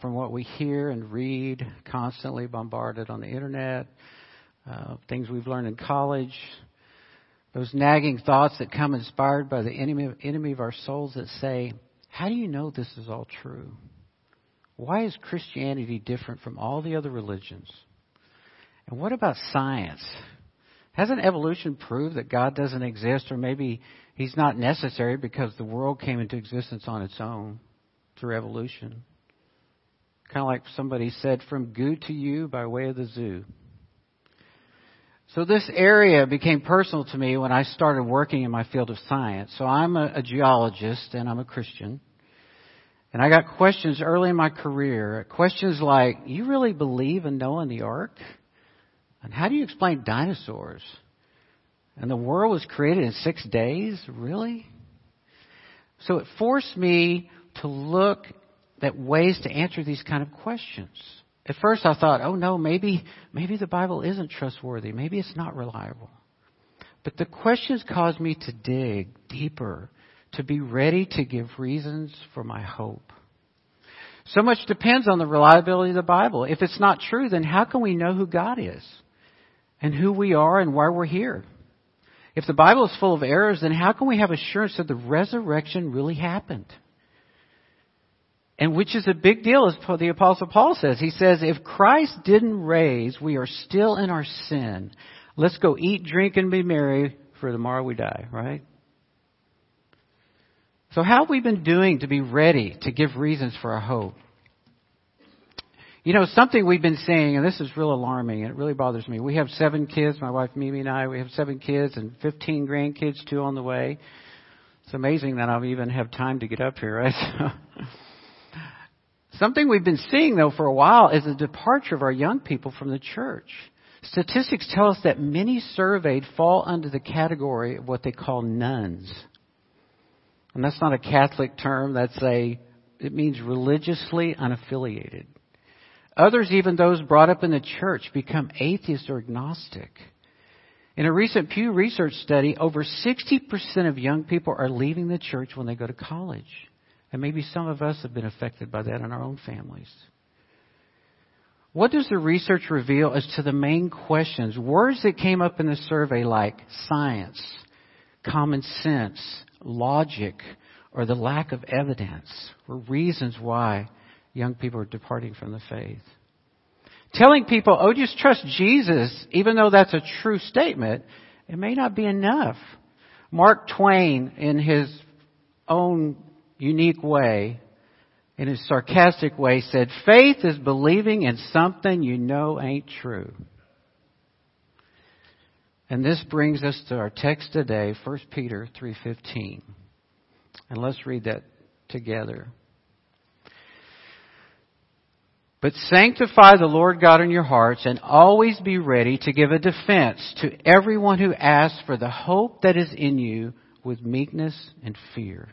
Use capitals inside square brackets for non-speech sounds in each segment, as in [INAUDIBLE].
from what we hear and read, constantly bombarded on the internet, uh, things we've learned in college, those nagging thoughts that come inspired by the enemy, enemy of our souls that say, How do you know this is all true? Why is Christianity different from all the other religions? And what about science? Hasn't evolution proved that God doesn't exist, or maybe He's not necessary because the world came into existence on its own through evolution? Kind of like somebody said, from goo to you by way of the zoo. So this area became personal to me when I started working in my field of science. So I'm a, a geologist and I'm a Christian. And I got questions early in my career. Questions like, you really believe in Noah and the ark? And how do you explain dinosaurs? And the world was created in six days? Really? So it forced me to look at ways to answer these kind of questions. At first I thought, oh no, maybe, maybe the Bible isn't trustworthy. Maybe it's not reliable. But the questions caused me to dig deeper, to be ready to give reasons for my hope. So much depends on the reliability of the Bible. If it's not true, then how can we know who God is? And who we are and why we're here? If the Bible is full of errors, then how can we have assurance that the resurrection really happened? And which is a big deal, as the Apostle Paul says. He says, if Christ didn't raise, we are still in our sin. Let's go eat, drink, and be merry, for tomorrow we die, right? So how have we been doing to be ready to give reasons for our hope? You know, something we've been seeing, and this is real alarming, and it really bothers me. We have seven kids, my wife Mimi and I, we have seven kids and 15 grandkids, two on the way. It's amazing that I'll even have time to get up here, right? [LAUGHS] Something we've been seeing, though, for a while is the departure of our young people from the church. Statistics tell us that many surveyed fall under the category of what they call nones. And that's not a Catholic term, that's a, it means religiously unaffiliated. Others, even those brought up in the church, become atheist or agnostic. In a recent Pew Research study, over 60% of young people are leaving the church when they go to college. And maybe some of us have been affected by that in our own families. What does the research reveal as to the main questions? Words that came up in the survey like science, common sense, logic, or the lack of evidence were reasons why young people are departing from the faith. Telling people, oh, just trust Jesus, even though that's a true statement, it may not be enough. Mark Twain, in his own unique way, in his sarcastic way, said, Faith is believing in something you know ain't true. And this brings us to our text today, 1 Peter 3:15. And let's read that together. But sanctify the Lord God in your hearts and always be ready to give a defense to everyone who asks for the hope that is in you with meekness and fear.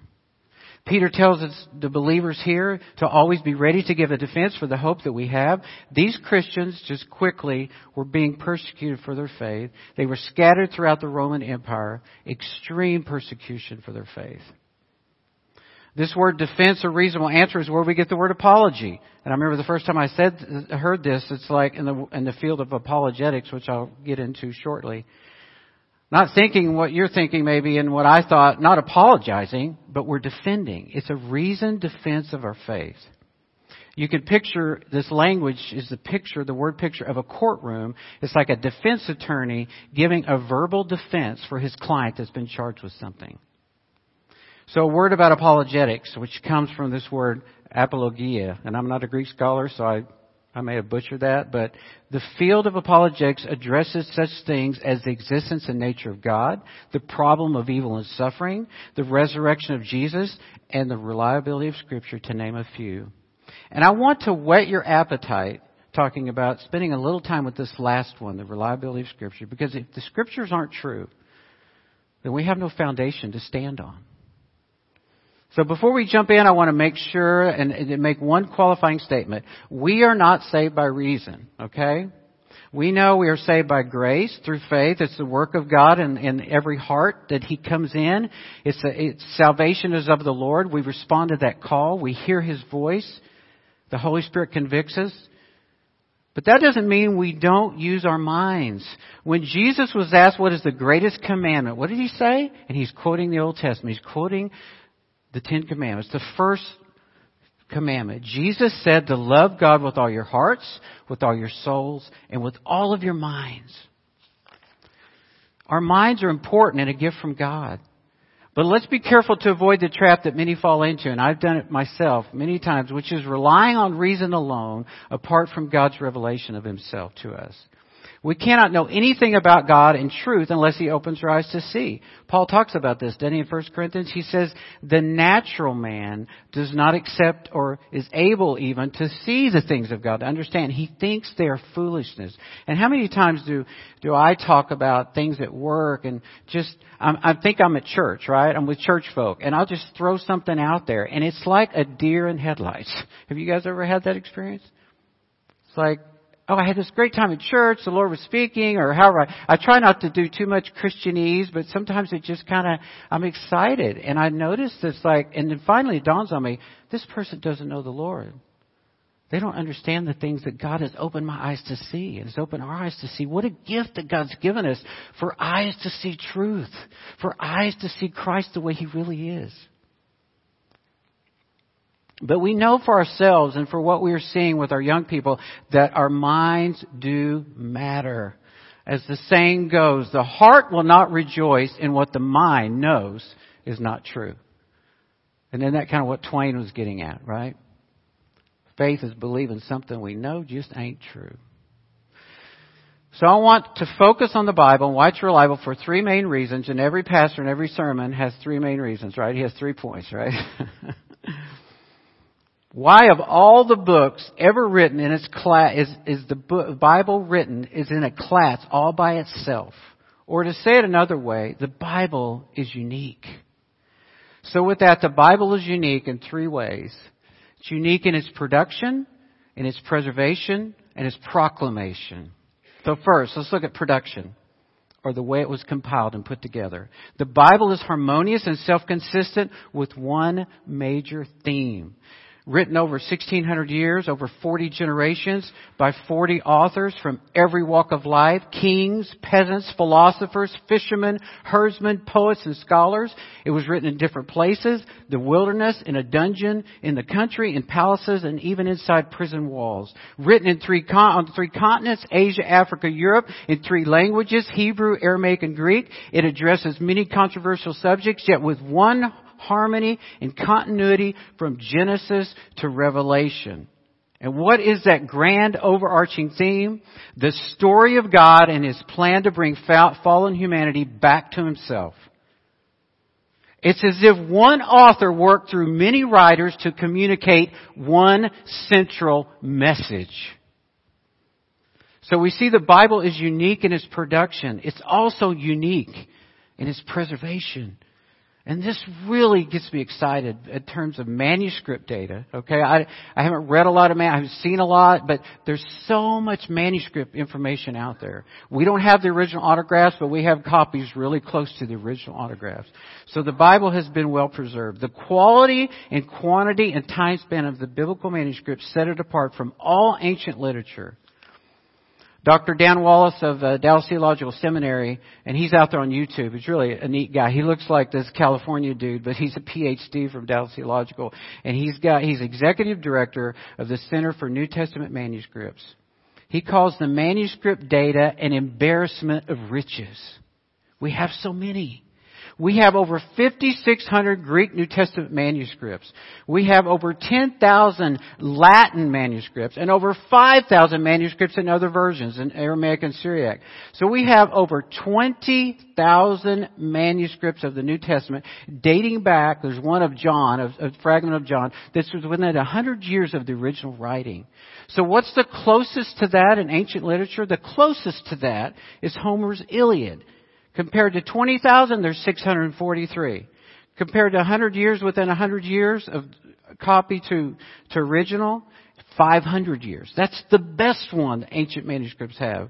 Peter tells us, the believers here, to always be ready to give a defense for the hope that we have. These Christians, just quickly, were being persecuted for their faith. They were scattered throughout the Roman Empire. Extreme persecution for their faith. This word defense or reasonable answer is where we get the word apology. And I remember the first time I said, heard this, it's like in the, in the field of apologetics, which I'll get into shortly. Not thinking what you're thinking maybe and what I thought, not apologizing, but we're defending. It's a reasoned defense of our faith. You can picture this language is the picture, the word picture of a courtroom. It's like a defense attorney giving a verbal defense for his client that's been charged with something. So a word about apologetics, which comes from this word apologia, and I'm not a Greek scholar, so I I may have butchered that, but the field of apologetics addresses such things as the existence and nature of God, the problem of evil and suffering, the resurrection of Jesus, and the reliability of Scripture, to name a few. And I want to whet your appetite talking about spending a little time with this last one, the reliability of Scripture, because if the Scriptures aren't true, then we have no foundation to stand on. So before we jump in, I want to make sure and, and make one qualifying statement. We are not saved by reason, okay? We know we are saved by grace through faith. It's the work of God in, in every heart that He comes in. It's, a, it's salvation is of the Lord. We respond to that call. We hear His voice. The Holy Spirit convicts us. But that doesn't mean we don't use our minds. When Jesus was asked what is the greatest commandment, what did he say? And he's quoting the Old Testament. He's quoting the Ten Commandments. The first commandment. Jesus said to love God with all your hearts, with all your souls, and with all of your minds. Our minds are important and a gift from God. But let's be careful to avoid the trap that many fall into, and I've done it myself many times, which is relying on reason alone apart from God's revelation of Himself to us. We cannot know anything about God in truth unless He opens our eyes to see. Paul talks about this, doesn't he, in 1 Corinthians? He says, the natural man does not accept or is able even to see the things of God, to understand. He thinks they are foolishness. And how many times do, do I talk about things at work and just, I'm, I think I'm at church, right? I'm with church folk, and I'll just throw something out there, and it's like a deer in headlights. [LAUGHS] Have you guys ever had that experience? It's like, oh, I had this great time at church, the Lord was speaking, or however. I, I try not to do too much Christianese, but sometimes it just kind of, I'm excited. And I notice this like, and then finally it dawns on me, this person doesn't know the Lord. They don't understand the things that God has opened my eyes to see and has opened our eyes to see. What a gift that God's given us for eyes to see truth, for eyes to see Christ the way He really is. But we know for ourselves and for what we are seeing with our young people that our minds do matter. As the saying goes, the heart will not rejoice in what the mind knows is not true. And then that kind of what Twain was getting at, right? Faith is believing something we know just ain't true. So I want to focus on the Bible and why it's reliable for three main reasons, and every pastor in every sermon has three main reasons, right? He has three points, right? [LAUGHS] Why of all the books ever written in its class is, is the Bible written is in a class all by itself? Or to say it another way, the Bible is unique. So with that, the Bible is unique in three ways. It's unique in its production, in its preservation, and its proclamation. So first, let's look at production, or the way it was compiled and put together. The Bible is harmonious and self-consistent with one major theme written over 1600 years, over 40 generations by 40 authors from every walk of life, kings, peasants, philosophers, fishermen, herdsmen, poets, and scholars. It was written in different places, the wilderness, in a dungeon, in the country, in palaces, and even inside prison walls. Written in three con- on three continents, Asia, Africa, Europe, in three languages, Hebrew, Aramaic, and Greek. It addresses many controversial subjects, yet with one harmony and continuity from Genesis to Revelation. And what is that grand overarching theme? The story of God and His plan to bring fallen humanity back to Himself. It's as if one author worked through many writers to communicate one central message. So we see the Bible is unique in its production. It's also unique in its preservation. And this really gets me excited in terms of manuscript data. Okay, I, I haven't read a lot of man, I haven't seen a lot, but there's so much manuscript information out there. We don't have the original autographs, but we have copies really close to the original autographs. So the Bible has been well preserved. The quality and quantity and time span of the biblical manuscripts set it apart from all ancient literature. Dr. Dan Wallace of uh, Dallas Theological Seminary, and he's out there on YouTube. He's really a neat guy. He looks like this California dude, but he's a PhD from Dallas Theological, and he's got he's executive director of the Center for New Testament Manuscripts. He calls the manuscript data an embarrassment of riches. We have so many. We have over 5,600 Greek New Testament manuscripts. We have over 10,000 Latin manuscripts and over 5,000 manuscripts in other versions in Aramaic and Syriac. So we have over 20,000 manuscripts of the New Testament dating back, there's one of John, a, fragment of John, this was within 100 years of the original writing. So what's the closest to that in ancient literature? The closest to that is Homer's Iliad. Compared to 20,000, there's 643. Compared to 100 years within 100 years of copy to, to original, 500 years. That's the best one ancient manuscripts have.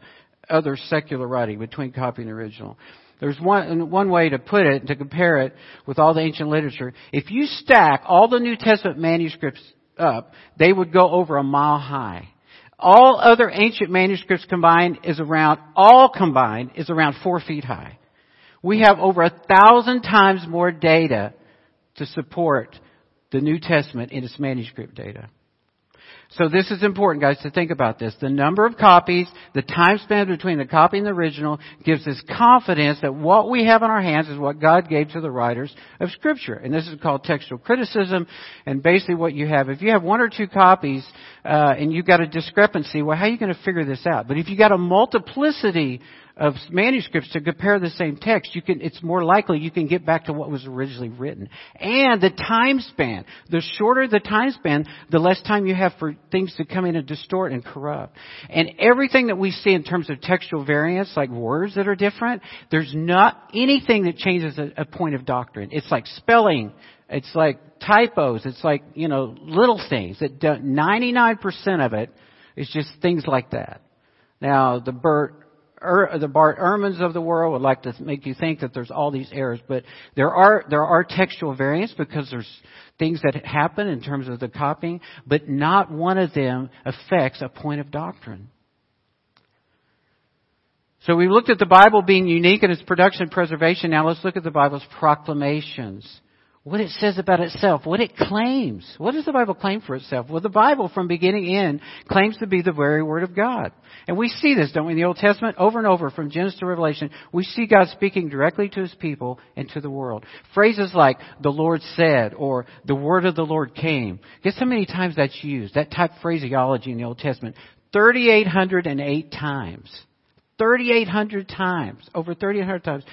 Other secular writing between copy and original. There's one, one way to put it, to compare it with all the ancient literature. If you stack all the New Testament manuscripts up, they would go over a mile high. All other ancient manuscripts combined is around, all combined is around four feet high. We have over a thousand times more data to support the New Testament in its manuscript data. So this is important, guys, to think about this. The number of copies, the time span between the copy and the original gives us confidence that what we have in our hands is what God gave to the writers of Scripture. And this is called textual criticism. And basically what you have, if you have one or two copies, uh, and you've got a discrepancy, well, how are you going to figure this out? But if you've got a multiplicity of manuscripts to compare the same text, you can, it's more likely you can get back to what was originally written. And the time span. The shorter the time span, the less time you have for things to come in and distort and corrupt. And everything that we see in terms of textual variance, like words that are different, there's not anything that changes a, a point of doctrine. It's like spelling, it's like typos, it's like, you know, little things that 99% of it is just things like that. Now, the Bert Er, the Bart Ehrmans of the world would like to make you think that there's all these errors, but there are there are textual variants because there's things that happen in terms of the copying, but not one of them affects a point of doctrine. So we looked at the Bible being unique in its production and preservation. Now let's look at the Bible's proclamations what it says about itself, what it claims. What does the Bible claim for itself? Well, the Bible from beginning to end claims to be the very Word of God. And we see this, don't we, in the Old Testament? Over and over, from Genesis to Revelation, we see God speaking directly to His people and to the world. Phrases like, the Lord said, or the Word of the Lord came. Guess how many times that's used? That type of phraseology in the Old Testament. 3,808 times. 3,800 times. Over 3,800 times.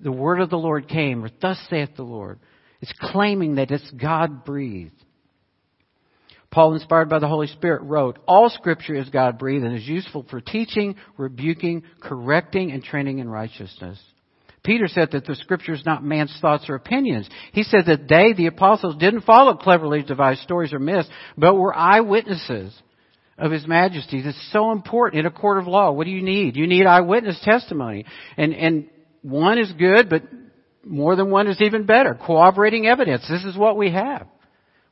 The Word of the Lord came, or thus saith the Lord. It's claiming that it's God breathed. Paul, inspired by the Holy Spirit, wrote, All scripture is God breathed and is useful for teaching, rebuking, correcting, and training in righteousness. Peter said that the scripture is not man's thoughts or opinions. He said that they, the apostles, didn't follow cleverly devised stories or myths, but were eyewitnesses of His majesty. It's so important in a court of law. What do you need? You need eyewitness testimony. And, and one is good, but more than one is even better. Corroborating evidence. This is what we have.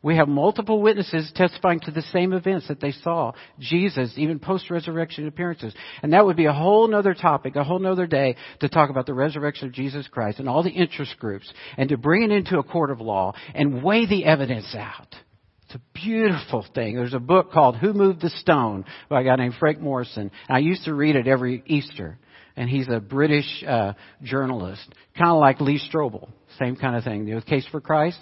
We have multiple witnesses testifying to the same events that they saw. Jesus, even post-resurrection appearances. And that would be a whole nother topic, a whole nother day to talk about the resurrection of Jesus Christ and all the interest groups and to bring it into a court of law and weigh the evidence out. It's a beautiful thing. There's a book called Who Moved the Stone by a guy named Frank Morison. I used to read it every Easter and he's a British uh, journalist, kind of like Lee Strobel, same kind of thing. The Case for Christ,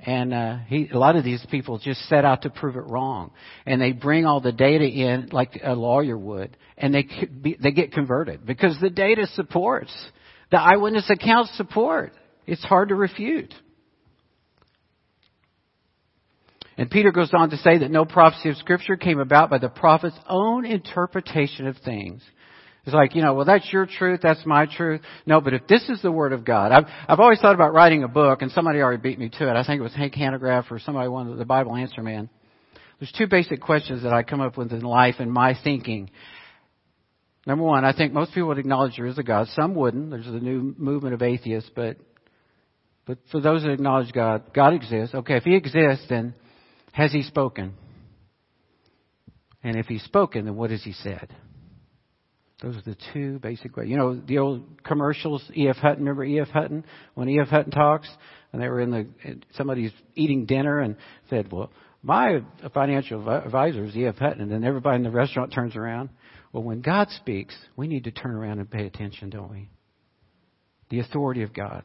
and uh, he, a lot of these people just set out to prove it wrong, and they bring all the data in like a lawyer would, and they they get converted because the data supports the eyewitness accounts support. It's hard to refute. And Peter goes on to say that no prophecy of Scripture came about by the prophet's own interpretation of things. It's like, you know, well, that's your truth, that's my truth. No, but if this is the Word of God, I've, I've always thought about writing a book, and somebody already beat me to it. I think it was Hank Hanegraaff or somebody, one of the Bible Answer Man. There's two basic questions that I come up with in life and my thinking. Number one, I think most people would acknowledge there is a God. Some wouldn't. There's a new movement of atheists, but but for those that acknowledge God, God exists. Okay, if He exists, then has He spoken? And if He's spoken, then what has He said? Those are the two basic ways. You know, the old commercials, E.F. Hutton, remember E.F. Hutton? When E.F. Hutton talks, and they were in the, somebody's eating dinner and said, well, my financial advisor is E.F. Hutton, and then everybody in the restaurant turns around. Well, when God speaks, we need to turn around and pay attention, don't we? The authority of God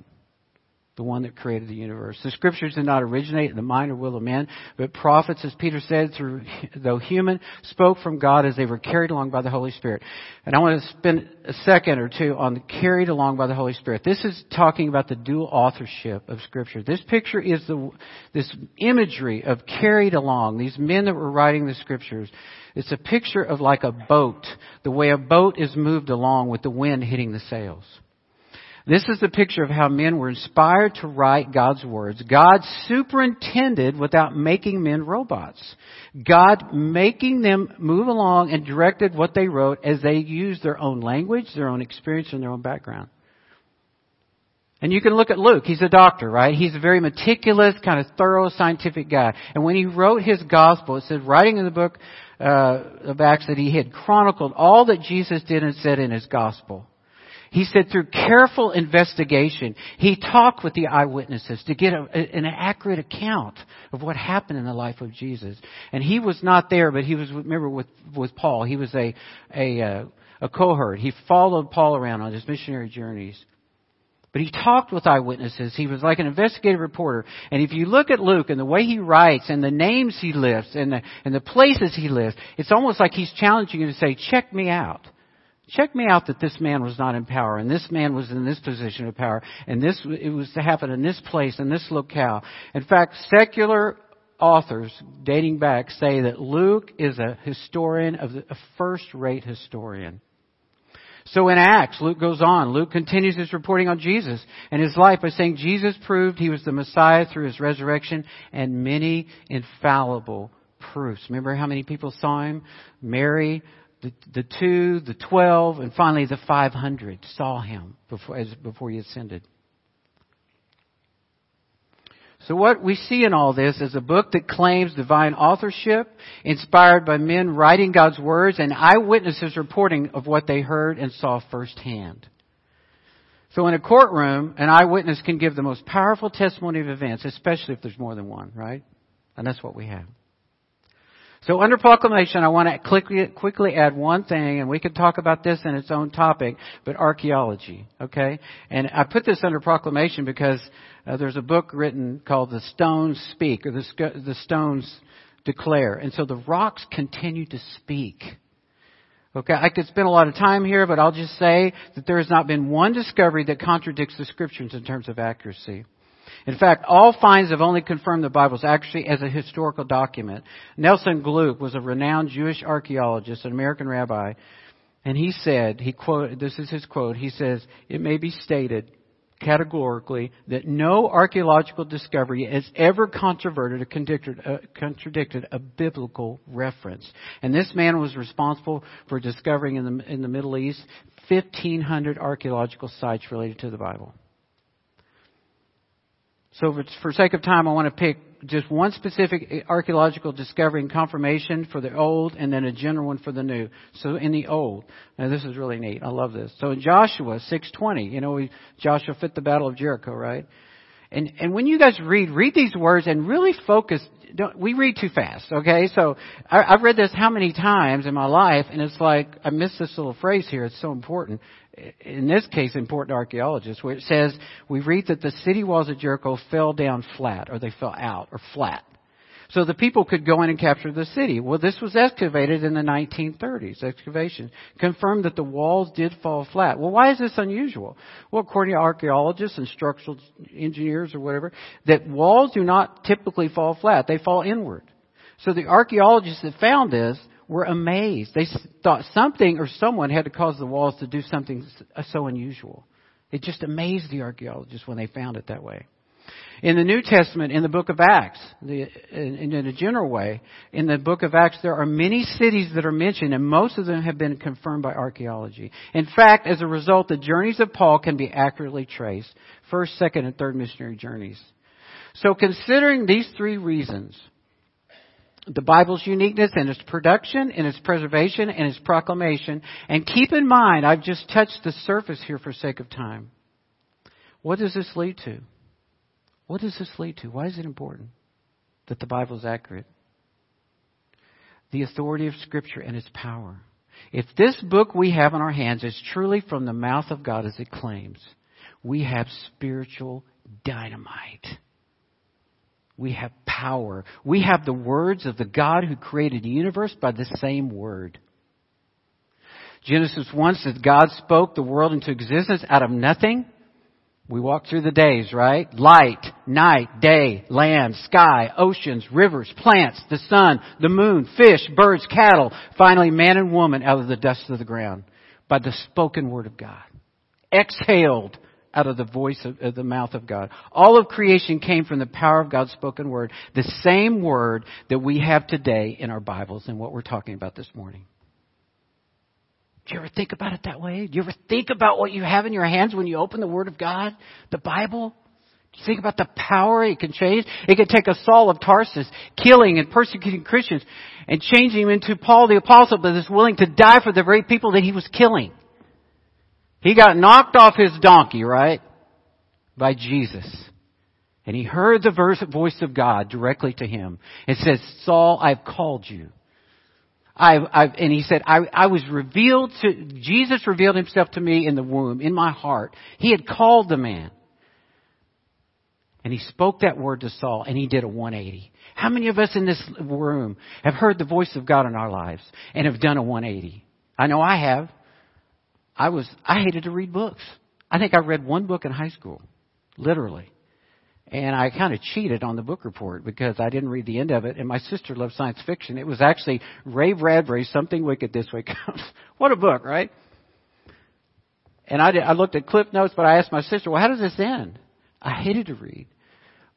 the one that created the universe. The scriptures did not originate in the mind or will of man, but prophets, as Peter said, through, though human, spoke from God as they were carried along by the Holy Spirit. And I want to spend a second or two on carried along by the Holy Spirit. This is talking about the dual authorship of scripture. This picture is the, this imagery of carried along, these men that were writing the scriptures. It's a picture of like a boat, the way a boat is moved along with the wind hitting the sails. This is the picture of how men were inspired to write God's words. God superintended without making men robots. God making them move along and directed what they wrote as they used their own language, their own experience, and their own background. And you can look at Luke. He's a doctor, right? He's a very meticulous, kind of thorough scientific guy. And when he wrote his gospel, it said, writing in the book uh, of Acts that he had chronicled all that Jesus did and said in his gospel. He said through careful investigation, he talked with the eyewitnesses to get a, an accurate account of what happened in the life of Jesus. And he was not there, but he was, remember, with, with Paul. He was a, a, uh, a cohort. He followed Paul around on his missionary journeys. But he talked with eyewitnesses. He was like an investigative reporter. And if you look at Luke and the way he writes and the names he lists and the, and the places he lists, it's almost like he's challenging you to say, check me out. Check me out that this man was not in power and this man was in this position of power and this, it was to happen in this place in this locale. In fact, secular authors dating back say that Luke is a historian of the, a first rate historian. So in Acts, Luke goes on. Luke continues his reporting on Jesus and his life by saying Jesus proved he was the Messiah through his resurrection and many infallible proofs. Remember how many people saw him? Mary, the, the two, the twelve, and finally the 500 saw him before, as, before he ascended. So what we see in all this is a book that claims divine authorship, inspired by men writing God's words and eyewitnesses reporting of what they heard and saw firsthand. So in a courtroom, an eyewitness can give the most powerful testimony of events, especially if there's more than one, right? And that's what we have. So under proclamation, I want to quickly, quickly add one thing, and we could talk about this in its own topic, but archaeology, okay? And I put this under proclamation because uh, there's a book written called The Stones Speak, or the, the Stones Declare. And so the rocks continue to speak. Okay, I could spend a lot of time here, but I'll just say that there has not been one discovery that contradicts the scriptures in terms of accuracy. In fact, all finds have only confirmed the Bible's actually as a historical document. Nelson Glueck was a renowned Jewish archaeologist, an American rabbi, and he said, he quote, this is his quote, he says, it may be stated categorically that no archaeological discovery has ever controverted or contradicted, uh, contradicted a biblical reference. And this man was responsible for discovering in the, in the Middle East 1,500 archaeological sites related to the Bible. So for sake of time, I want to pick just one specific archaeological discovery and confirmation for the old and then a general one for the new. So in the old, now this is really neat. I love this. So in Joshua 6:20, you know, Joshua fit the battle of Jericho, right? And and when you guys read, read these words and really focus. Don't, we read too fast, okay? So I, I've read this how many times in my life, and it's like I missed this little phrase here. It's so important in this case, important archaeologists, where it says, we read that the city walls of Jericho fell down flat, or they fell out, or flat. So the people could go in and capture the city. Well, this was excavated in the 1930s. Excavation confirmed that the walls did fall flat. Well, why is this unusual? Well, according to archaeologists and structural engineers or whatever, that walls do not typically fall flat. They fall inward. So the archaeologists that found this were amazed. They thought something or someone had to cause the walls to do something uh, so unusual. It just amazed the archaeologists when they found it that way. In the New Testament, in the book of Acts, the, in, in a general way, in the book of Acts, there are many cities that are mentioned, and most of them have been confirmed by archaeology. In fact, as a result, the journeys of Paul can be accurately traced first, second, and third missionary journeys. So, considering these three reasons, the Bible's uniqueness and its production, and its preservation, and its proclamation. And keep in mind, I've just touched the surface here for sake of time. What does this lead to? What does this lead to? Why is it important that the Bible is accurate? The authority of Scripture and its power. If this book we have in our hands is truly from the mouth of God as it claims, we have spiritual dynamite. We have power. We have the words of the God who created the universe by the same word. Genesis 1 says God spoke the world into existence out of nothing. We walk through the days, right? Light, night, day, land, sky, oceans, rivers, plants, the sun, the moon, fish, birds, cattle, finally man and woman out of the dust of the ground by the spoken word of God. Exhaled out of the voice of, of, the mouth of God. All of creation came from the power of God's spoken word, the same word that we have today in our Bibles and what we're talking about this morning. Do you ever think about it that way? Do you ever think about what you have in your hands when you open the Word of God, the Bible? Do you think about the power it can change? It can take a Saul of Tarsus, killing and persecuting Christians, and changing him into Paul the Apostle that is willing to die for the very people that he was killing. He got knocked off his donkey, right? By Jesus. And he heard the voice of God directly to him. It says, Saul, I've called you. I've, I've, and he said, I, I was revealed to, Jesus revealed himself to me in the womb, in my heart. He had called the man. And he spoke that word to Saul and he did a 180. How many of us in this room have heard the voice of God in our lives and have done a 180? I know I have. I was, I hated to read books. I think I read one book in high school. Literally. And I kind of cheated on the book report because I didn't read the end of it. And my sister loved science fiction. It was actually Ray Bradbury's Something Wicked This Way Comes. [LAUGHS] what a book, right? And I, did, I looked at Cliff notes, but I asked my sister, well, how does this end? I hated to read.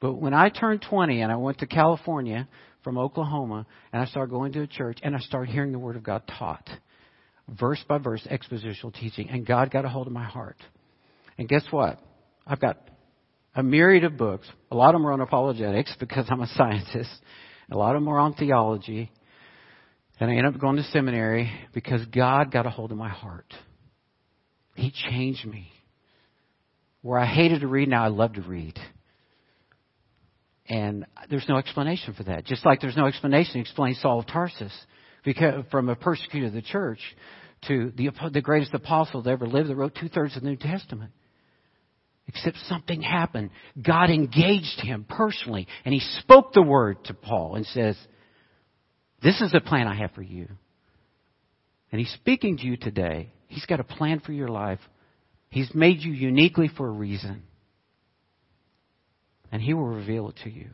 But when I turned 20 and I went to California from Oklahoma and I started going to a church and I started hearing the Word of God taught, verse by verse, expositional teaching, and God got a hold of my heart. And guess what? I've got a myriad of books. A lot of them are on apologetics because I'm a scientist. A lot of them are on theology. And I ended up going to seminary because God got a hold of my heart. He changed me. Where I hated to read, now I love to read. And there's no explanation for that. Just like there's no explanation to explain Saul of Tarsus from a persecutor of the church to the, the greatest apostle that ever lived that wrote two thirds of the New Testament. Except something happened. God engaged him personally and he spoke the word to Paul and says, This is the plan I have for you. And he's speaking to you today. He's got a plan for your life. He's made you uniquely for a reason. And He will reveal it to you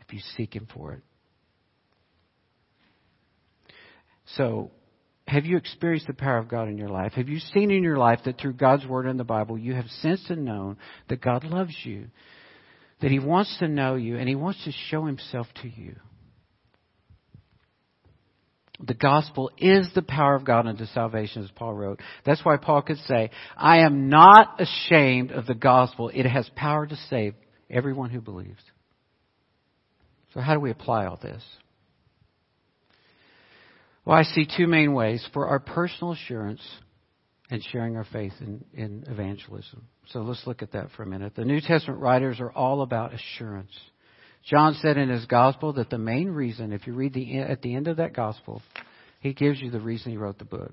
if you seek Him for it. So, have you experienced the power of God in your life? Have you seen in your life that through God's Word in the Bible, you have sensed and known that God loves you, that He wants to know you, and He wants to show Himself to you? The gospel is the power of God unto salvation, as Paul wrote. That's why Paul could say, I am not ashamed of the gospel. It has power to save Everyone who believes. So, how do we apply all this? Well, I see two main ways for our personal assurance and sharing our faith in, in evangelism. So let's look at that for a minute. The New Testament writers are all about assurance. John said in his gospel that the main reason, if you read the, at the end of that gospel, he gives you the reason he wrote the book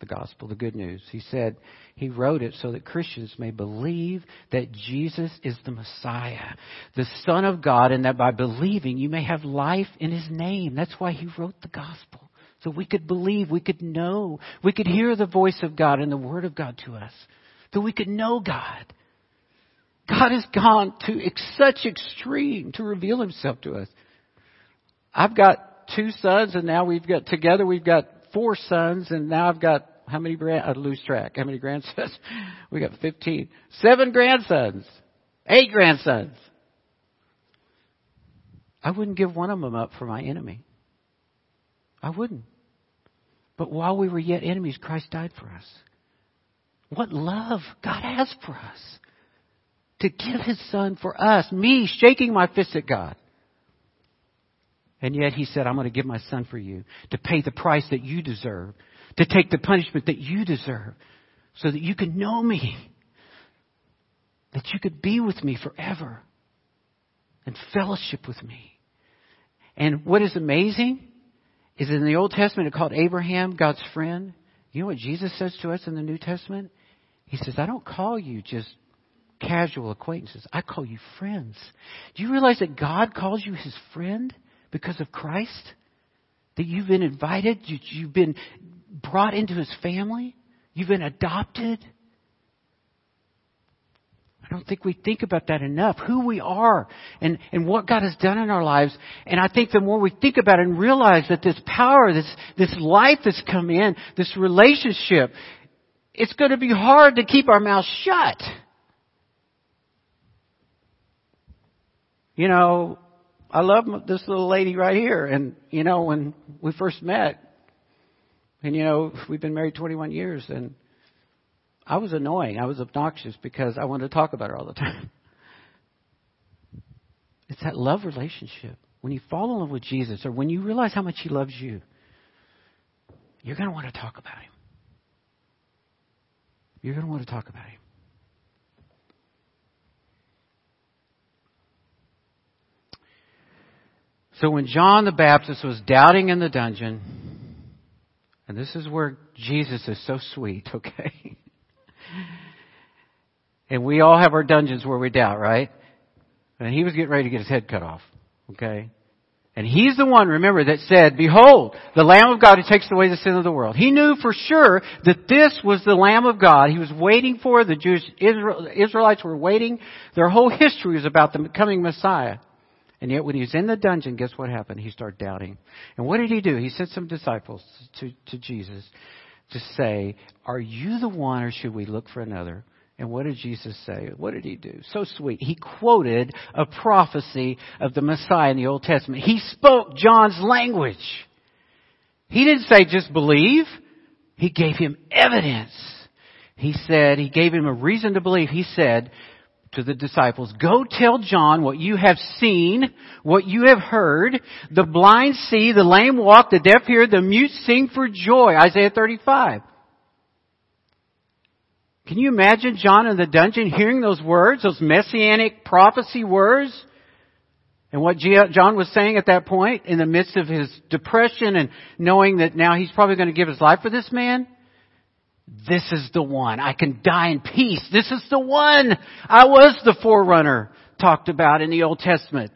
the gospel, the good news. He said he wrote it so that Christians may believe that Jesus is the Messiah, the Son of God, and that by believing you may have life in his name. That's why he wrote the gospel. So we could believe, we could know, we could hear the voice of God and the Word of God to us. So we could know God. God has gone to such extreme to reveal himself to us. I've got two sons and now we've got, together we've got four sons and now I've got how many grand? I lose track. How many grandsons? [LAUGHS] we got 15. Seven grandsons. Eight grandsons. I wouldn't give one of them up for my enemy. I wouldn't. But while we were yet enemies, Christ died for us. What love God has for us. To give His Son for us. Me shaking my fist at God. And yet He said, I'm going to give my Son for you. To pay the price that you deserve to take the punishment that you deserve so that you can know me, that you could be with me forever and fellowship with me. And what is amazing is in the Old Testament it called Abraham God's friend. You know what Jesus says to us in the New Testament? He says, I don't call you just casual acquaintances. I call you friends. Do you realize that God calls you his friend because of Christ? That you've been invited, you've been brought into his family. You've been adopted. I don't think we think about that enough. Who we are and, and what God has done in our lives. And I think the more we think about it and realize that this power, this, this life that's come in, this relationship, it's going to be hard to keep our mouths shut. You know, I love this little lady right here. And, you know, when we first met, And you know, we've been married 21 years and I was annoying. I was obnoxious because I wanted to talk about her all the time. [LAUGHS] It's that love relationship. When you fall in love with Jesus or when you realize how much He loves you, you're going to want to talk about Him. You're going to want to talk about Him. So when John the Baptist was doubting in the dungeon, and this is where Jesus is so sweet, [LAUGHS] okay? And we all have our dungeons where we doubt, right? And he was getting ready to get his head cut off, okay? And he's the one, remember, that said, Behold, the Lamb of God who takes away the sin of the world. He knew for sure that this was the Lamb of God. He was waiting for, the Jewish Israel, Israelites were waiting. Their whole history was about the coming Messiah. And yet when he was in the dungeon, guess what happened? He started doubting. And what did he do? He sent some disciples to, to Jesus to say, Are you the one or should we look for another? And what did Jesus say? What did he do? So sweet. He quoted a prophecy of the Messiah in the Old Testament. He spoke John's language. He didn't say just believe. He gave him evidence. He said, he gave him a reason to believe. He said to the disciples, go tell John what you have seen, what you have heard. The blind see, the lame walk, the deaf hear, the mute sing for joy. Isaiah 35. Can you imagine John in the dungeon hearing those words, those messianic prophecy words? And what John was saying at that point in the midst of his depression and knowing that now he's probably going to give his life for this man? This is the one. I can die in peace. This is the one. I was the forerunner talked about in the Old Testament.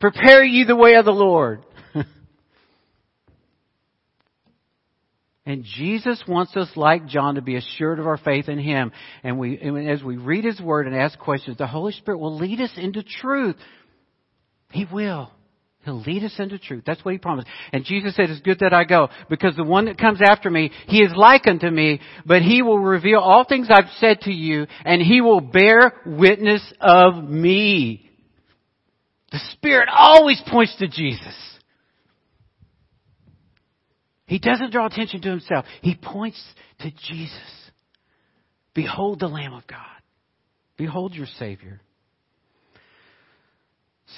Prepare ye the way of the Lord. [LAUGHS] And Jesus wants us, like John, to be assured of our faith in Him. And we, and as we read His Word and ask questions, the Holy Spirit will lead us into truth. He will. He'll lead us into truth. That's what He promised. And Jesus said, it's good that I go, because the one that comes after me, He is like unto me, but He will reveal all things I've said to you, and He will bear witness of me. The Spirit always points to Jesus. He doesn't draw attention to himself. He points to Jesus. Behold the Lamb of God. Behold your Savior.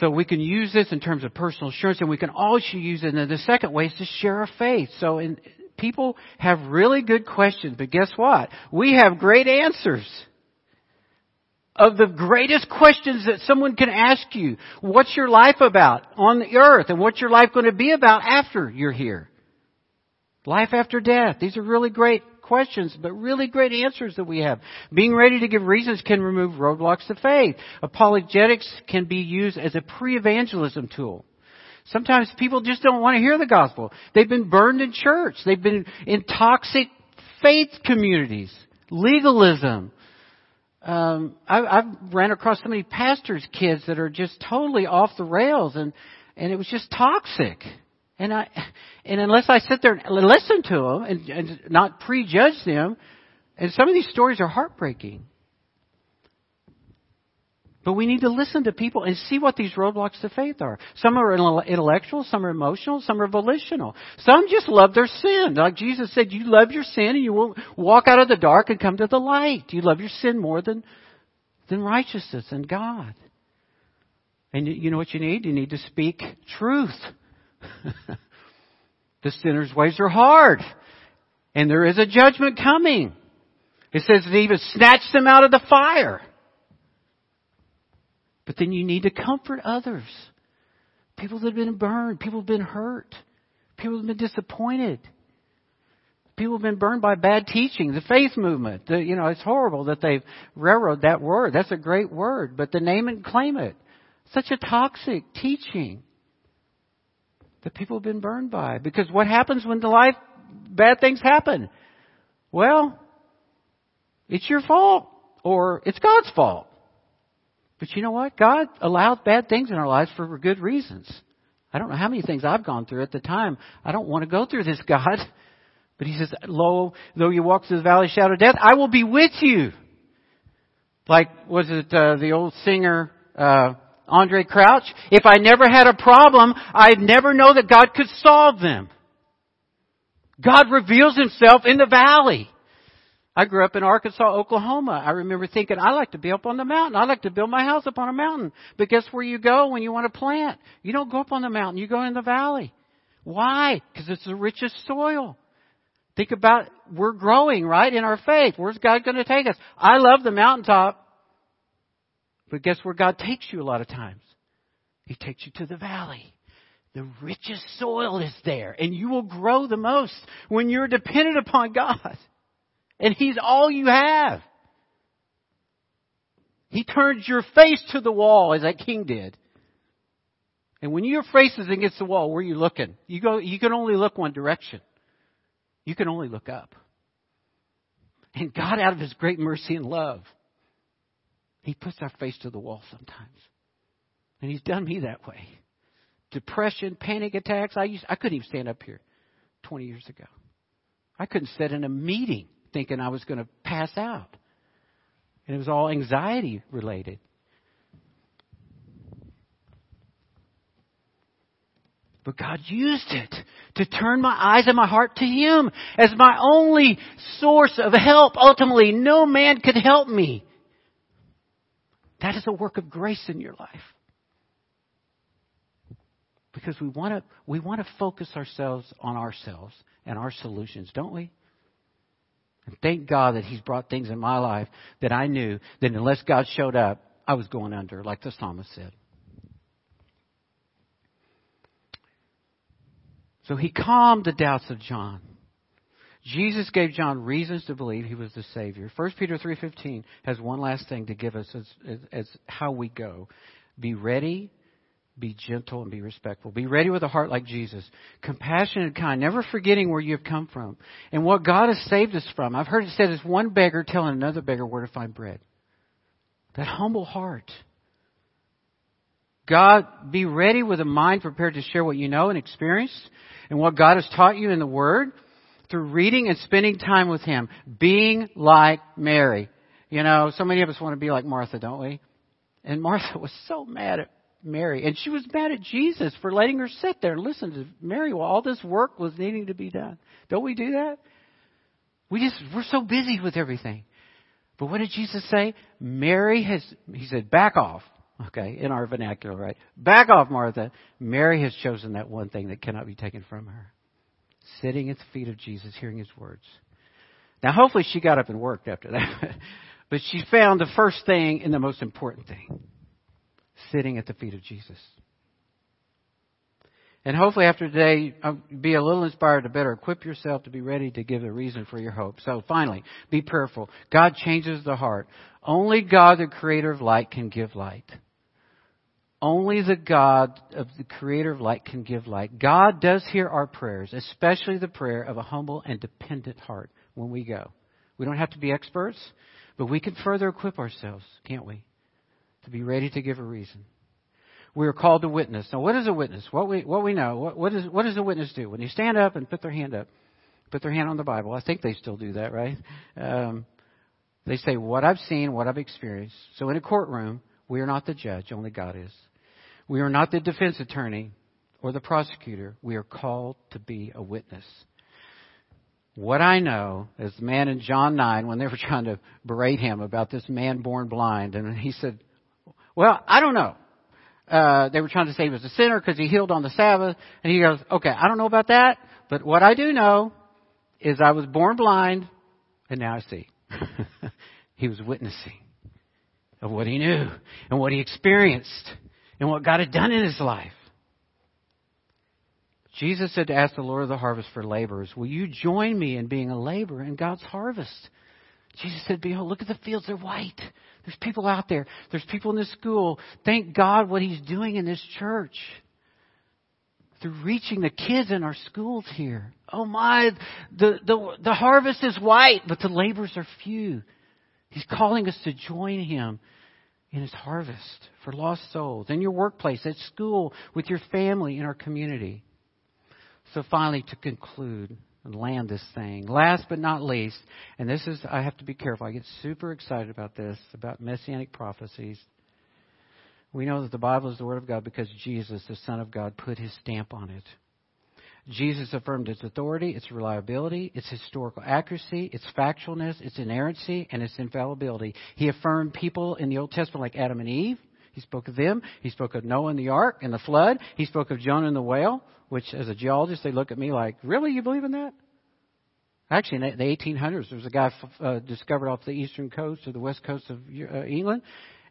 So we can use this in terms of personal assurance and we can also use it in the second way is to share our faith. So in, people have really good questions, but guess what? We have great answers. Of the greatest questions that someone can ask you. What's your life about on the earth and what's your life going to be about after you're here? Life after death. These are really great questions, but really great answers that we have. Being ready to give reasons can remove roadblocks to faith. Apologetics can be used as a pre-evangelism tool. Sometimes people just don't want to hear the gospel. They've been burned in church. They've been in toxic faith communities. Legalism. Um, I, I've ran across so many pastors' kids that are just totally off the rails, and and it was just toxic. And I, and unless I sit there and listen to them and, and not prejudge them, and some of these stories are heartbreaking. But we need to listen to people and see what these roadblocks to faith are. Some are intellectual, some are emotional, some are volitional. Some just love their sin. Like Jesus said, you love your sin and you will walk out of the dark and come to the light. You love your sin more than, than righteousness and God. And you know what you need? You need to speak truth. [LAUGHS] the sinner's ways are hard. And there is a judgment coming. It says that he even snatched them out of the fire. But then you need to comfort others. People that have been burned, people have been hurt, people have been disappointed. People have been burned by bad teaching, the faith movement. The, you know, it's horrible that they've railroaded that word. That's a great word, but the name and claim it. Such a toxic teaching that people have been burned by. Because what happens when the life, bad things happen? Well, it's your fault or it's God's fault. But you know what? God allows bad things in our lives for good reasons. I don't know how many things I've gone through at the time. I don't want to go through this, [LAUGHS] God. But He says, Lo, though you walk through the valley of shadow of death, I will be with you. Like, was it uh, the old singer, uh, Andraé Crouch, if I never had a problem, I'd never know that God could solve them. God reveals himself in the valley. I grew up in Arkansas, Oklahoma. I remember thinking, I like to be up on the mountain. I like to build my house up on a mountain. But guess where you go when you want to plant? You don't go up on the mountain. You go in the valley. Why? Because it's the richest soil. Think about, we're growing, right, in our faith. Where's God going to take us? I love the mountaintop. But guess where God takes you a lot of times? He takes you to the valley. The richest soil is there, and you will grow the most when you're dependent upon God. And He's all you have. He turns your face to the wall as that king did. And when your face is against the wall, where are you looking? You go, you can only look one direction. You can only look up. And God, out of His great mercy and love, He puts our face to the wall sometimes. And He's done me that way. Depression, panic attacks. I used, I couldn't even stand up here 20 years ago. I couldn't sit in a meeting thinking I was going to pass out. And it was all anxiety related. But God used it to turn my eyes and my heart to Him as my only source of help. Ultimately, no man could help me. That is a work of grace in your life. Because we want to, we want to focus ourselves on ourselves and our solutions, don't we? And thank God that He's brought things in my life that I knew that unless God showed up, I was going under, like the psalmist said. So he calmed the doubts of John. Jesus gave John reasons to believe he was the Savior. 1 Peter 3.15 has one last thing to give us as, as, as how we go. Be ready be gentle and be respectful. Be ready with a heart like Jesus. Compassionate and kind, never forgetting where you have come from and what God has saved us from. I've heard it said as one beggar telling another beggar where to find bread. That humble heart. God, be ready with a mind prepared to share what you know and experienced and what God has taught you in the Word through reading and spending time with Him. Being like Mary. You know, so many of us want to be like Martha, don't we? And Martha [LAUGHS] was so mad at Mary. And she was mad at Jesus for letting her sit there and listen to Mary while all this work was needing to be done. Don't we do that? We just, we're so busy with everything. But what did Jesus say? Mary has, he said, back off. Okay, in our vernacular, right? Back off, Martha. Mary has chosen that one thing that cannot be taken from her. Sitting at the feet of Jesus, hearing his words. Now, hopefully she got up and worked after that. [LAUGHS] but she found the first thing and the most important thing sitting at the feet of Jesus. And hopefully after today, I'll be a little inspired to better equip yourself to be ready to give a reason for your hope. So finally, be prayerful. God changes the heart. Only God, the creator of light, can give light. Only the God of the creator of light can give light. God does hear our prayers, especially the prayer of a humble and dependent heart when we go. We don't have to be experts, but we can further equip ourselves, can't we? to be ready to give a reason. We are called to witness. Now, what is a witness? What we what we know. What, what, is, what does a witness do? When you stand up and put their hand up, put their hand on the Bible. I think they still do that, right? Um, they say what I've seen, what I've experienced. So in a courtroom, we are not the judge. Only God is. We are not the defense attorney or the prosecutor. We are called to be a witness. What I know is the man in John 9, when they were trying to berate him about this man born blind, and he said, well, I don't know. Uh, they were trying to say he was a sinner because he healed on the Sabbath. And he goes, okay, I don't know about that, but what I do know is I was born blind and now I see. [LAUGHS] he was witnessing of what he knew and what he experienced and what God had done in his life. Jesus said to ask the Lord of the harvest for laborers, Will you join me in being a laborer in God's harvest? Jesus said, Behold, look at the fields, they're white. There's people out there. There's people in this school. Thank God what He's doing in this church. Through reaching the kids in our schools here. Oh my, the, the, the harvest is white, but the labors are few. He's calling us to join Him in His harvest for lost souls, in your workplace, at school, with your family, in our community. So finally, to conclude, and land this thing. Last but not least, and this is, I have to be careful. I get super excited about this, about messianic prophecies. We know that the Bible is the Word of God because Jesus, the Son of God, put his stamp on it. Jesus affirmed its authority, its reliability, its historical accuracy, its factualness, its inerrancy, and its infallibility. He affirmed people in the Old Testament like Adam and Eve. He spoke of them. He spoke of Noah and the ark and the flood. He spoke of Jonah and the whale, which as a geologist, they look at me like, really, you believe in that? Actually, in the 1800s, there was a guy uh, discovered off the eastern coast or the west coast of uh, England,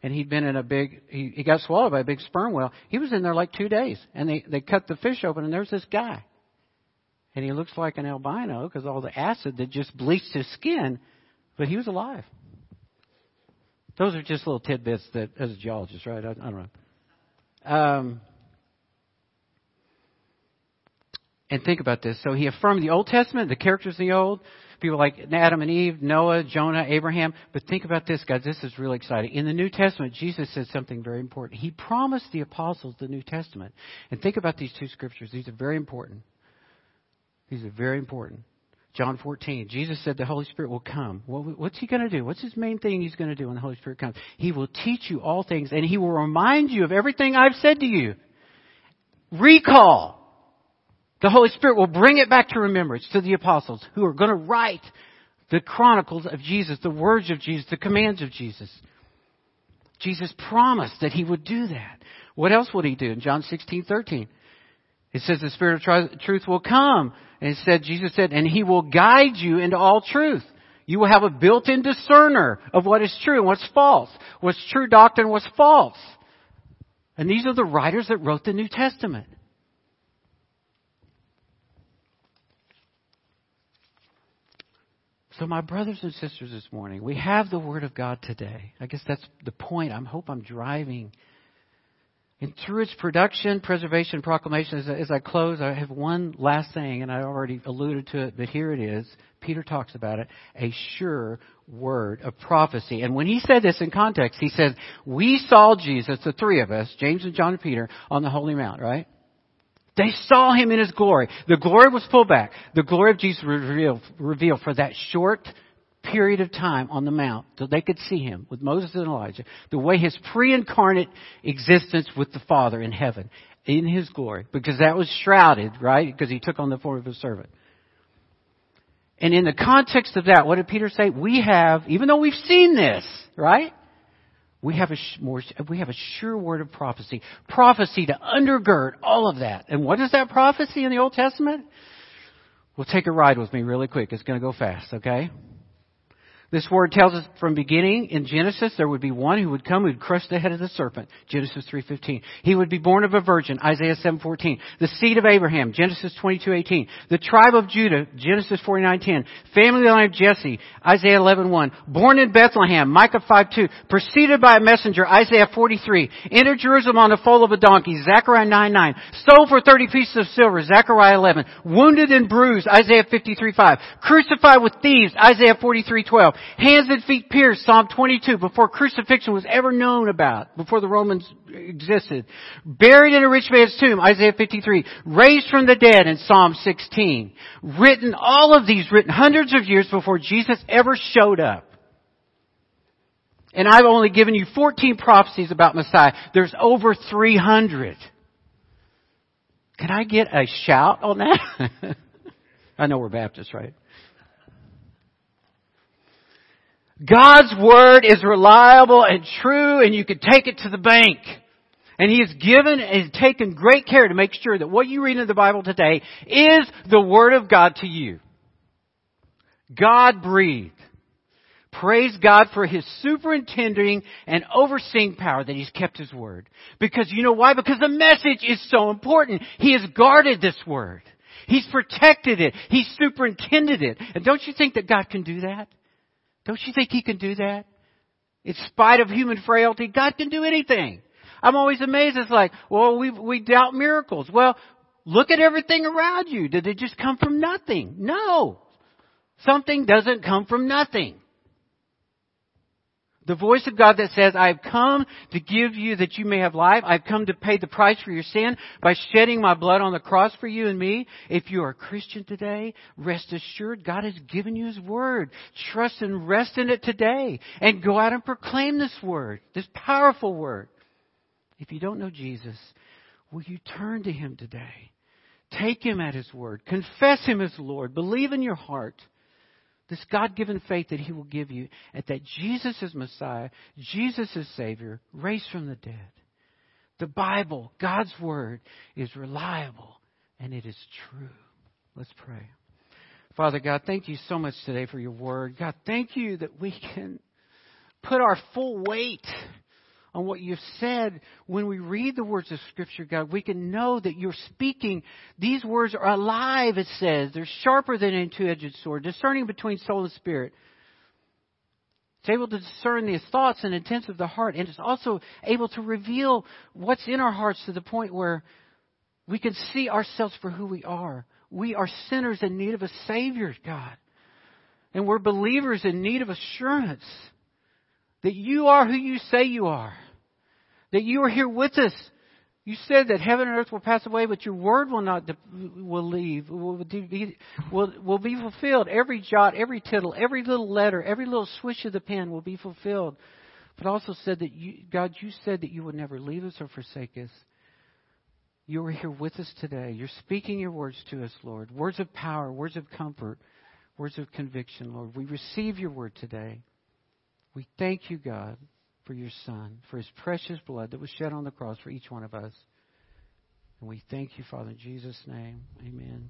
and he'd been in a big. He, he got swallowed by a big sperm whale. He was in there like two days, and they they cut the fish open, and there's this guy, and he looks like an albino because all the acid that just bleached his skin, but he was alive. Those are just little tidbits that, as a geologist, right? I, I don't know. Um, and think about this. So he affirmed the Old Testament, the characters in the Old, people like Adam and Eve, Noah, Jonah, Abraham. But think about this, guys. This is really exciting. In the New Testament, Jesus said something very important. He promised the apostles the New Testament. And think about these two scriptures. These are very important. These are very important. John 14, Jesus said the Holy Spirit will come. What's he going to do? What's his main thing he's going to do when the Holy Spirit comes? He will teach you all things and he will remind you of everything I've said to you. Recall. The Holy Spirit will bring it back to remembrance to the apostles who are going to write the chronicles of Jesus, the words of Jesus, the commands of Jesus. Jesus promised that he would do that. What else would he do? In John 16, 13, it says the Spirit of truth will come. And said, Jesus said, and he will guide you into all truth. You will have a built-in discerner of what is true and what's false. What's true doctrine, what's false. And these are the writers that wrote the New Testament. So, my brothers and sisters, this morning, we have the Word of God today. I guess that's the point. I hope I'm driving. And through its production, preservation, proclamation, as, as I close, I have one last thing, and I already alluded to it, but here it is. Peter talks about it a sure word of prophecy. And when he said this in context, he said, We saw Jesus, the three of us, James and John and Peter, on the Holy Mount, right? They saw him in his glory. The glory was pulled back. The glory of Jesus was revealed, revealed for that short period of time on the mount so they could see him with Moses and Elijah, the way his pre-incarnate existence with the Father in heaven, in his glory, because that was shrouded, right? Because he took on the form of a servant. And in the context of that, what did Peter say? We have, even though we've seen this, right? We have a more, we have a sure word of prophecy. Prophecy to undergird all of that. And what is that prophecy in the Old Testament? Well, take a ride with me really quick. It's going to go fast, okay? This word tells us from beginning in Genesis there would be one who would come who would crush the head of the serpent. Genesis 3:15. He would be born of a virgin. Isaiah 7:14. The seed of Abraham. Genesis 22:18. The tribe of Judah. Genesis 49:10. Family line of Jesse. Isaiah 11:1. Born in Bethlehem. Micah 5:2. Preceded by a messenger. Isaiah 43. Entered Jerusalem on the foal of a donkey. Zechariah 9:9. Sold for 30 pieces of silver. Zechariah 11. Wounded and bruised. Isaiah 53:5. Crucified with thieves. Isaiah 43:12 hands and feet pierced, Psalm 22, before crucifixion was ever known about, before the Romans existed. Buried in a rich man's tomb, Isaiah 53. Raised from the dead in Psalm 16. Written, all of these written hundreds of years before Jesus ever showed up. And I've only given you 14 prophecies about Messiah. There's over 300. Can I get a shout on that? [LAUGHS] I know we're Baptists, right? God's Word is reliable and true and you can take it to the bank. And He has given and taken great care to make sure that what you read in the Bible today is the Word of God to you. God breathed. Praise God for His superintending and overseeing power that He's kept His Word. Because you know why? Because the message is so important. He has guarded this Word. He's protected it. He's superintended it. And don't you think that God can do that? Don't you think He can do that? In spite of human frailty, God can do anything. I'm always amazed. It's like, well, we, we doubt miracles. Well, look at everything around you. Did it just come from nothing? No. Something doesn't come from nothing. The voice of God that says, I've come to give you that you may have life. I've come to pay the price for your sin by shedding my blood on the cross for you and me. If you are a Christian today, rest assured God has given you His Word. Trust and rest in it today. And go out and proclaim this Word, this powerful Word. If you don't know Jesus, will you turn to Him today? Take him at his word. Confess him as Lord. Believe in your heart this God given faith that he will give you, and that Jesus is Messiah, Jesus is Savior, raised from the dead. The Bible, God's Word, is reliable and it is true. Let's pray. Father God, thank you so much today for your Word. God, thank you that we can put our full weight on what you've said, when we read the words of Scripture, God, we can know that you're speaking. These words are alive, it says. They're sharper than a two edged sword, discerning between soul and spirit. It's able to discern the thoughts and intents of the heart, and it's also able to reveal what's in our hearts to the point where we can see ourselves for who we are. We are sinners in need of a Savior, God. And we're believers in need of assurance that you are who you say you are that you are here with us. You said that heaven and earth will pass away, but your word will not will leave will be, will, will be fulfilled. Every jot, every tittle, every little letter, every little swish of the pen will be fulfilled. But also said that you, God, you said that you would never leave us or forsake us. You are here with us today. You're speaking your words to us, Lord. Words of power, words of comfort, words of conviction, Lord. We receive your word today. We thank you, God for your Son, for his precious blood that was shed on the cross for each one of us. And we thank you, Father, in Jesus' name. Amen.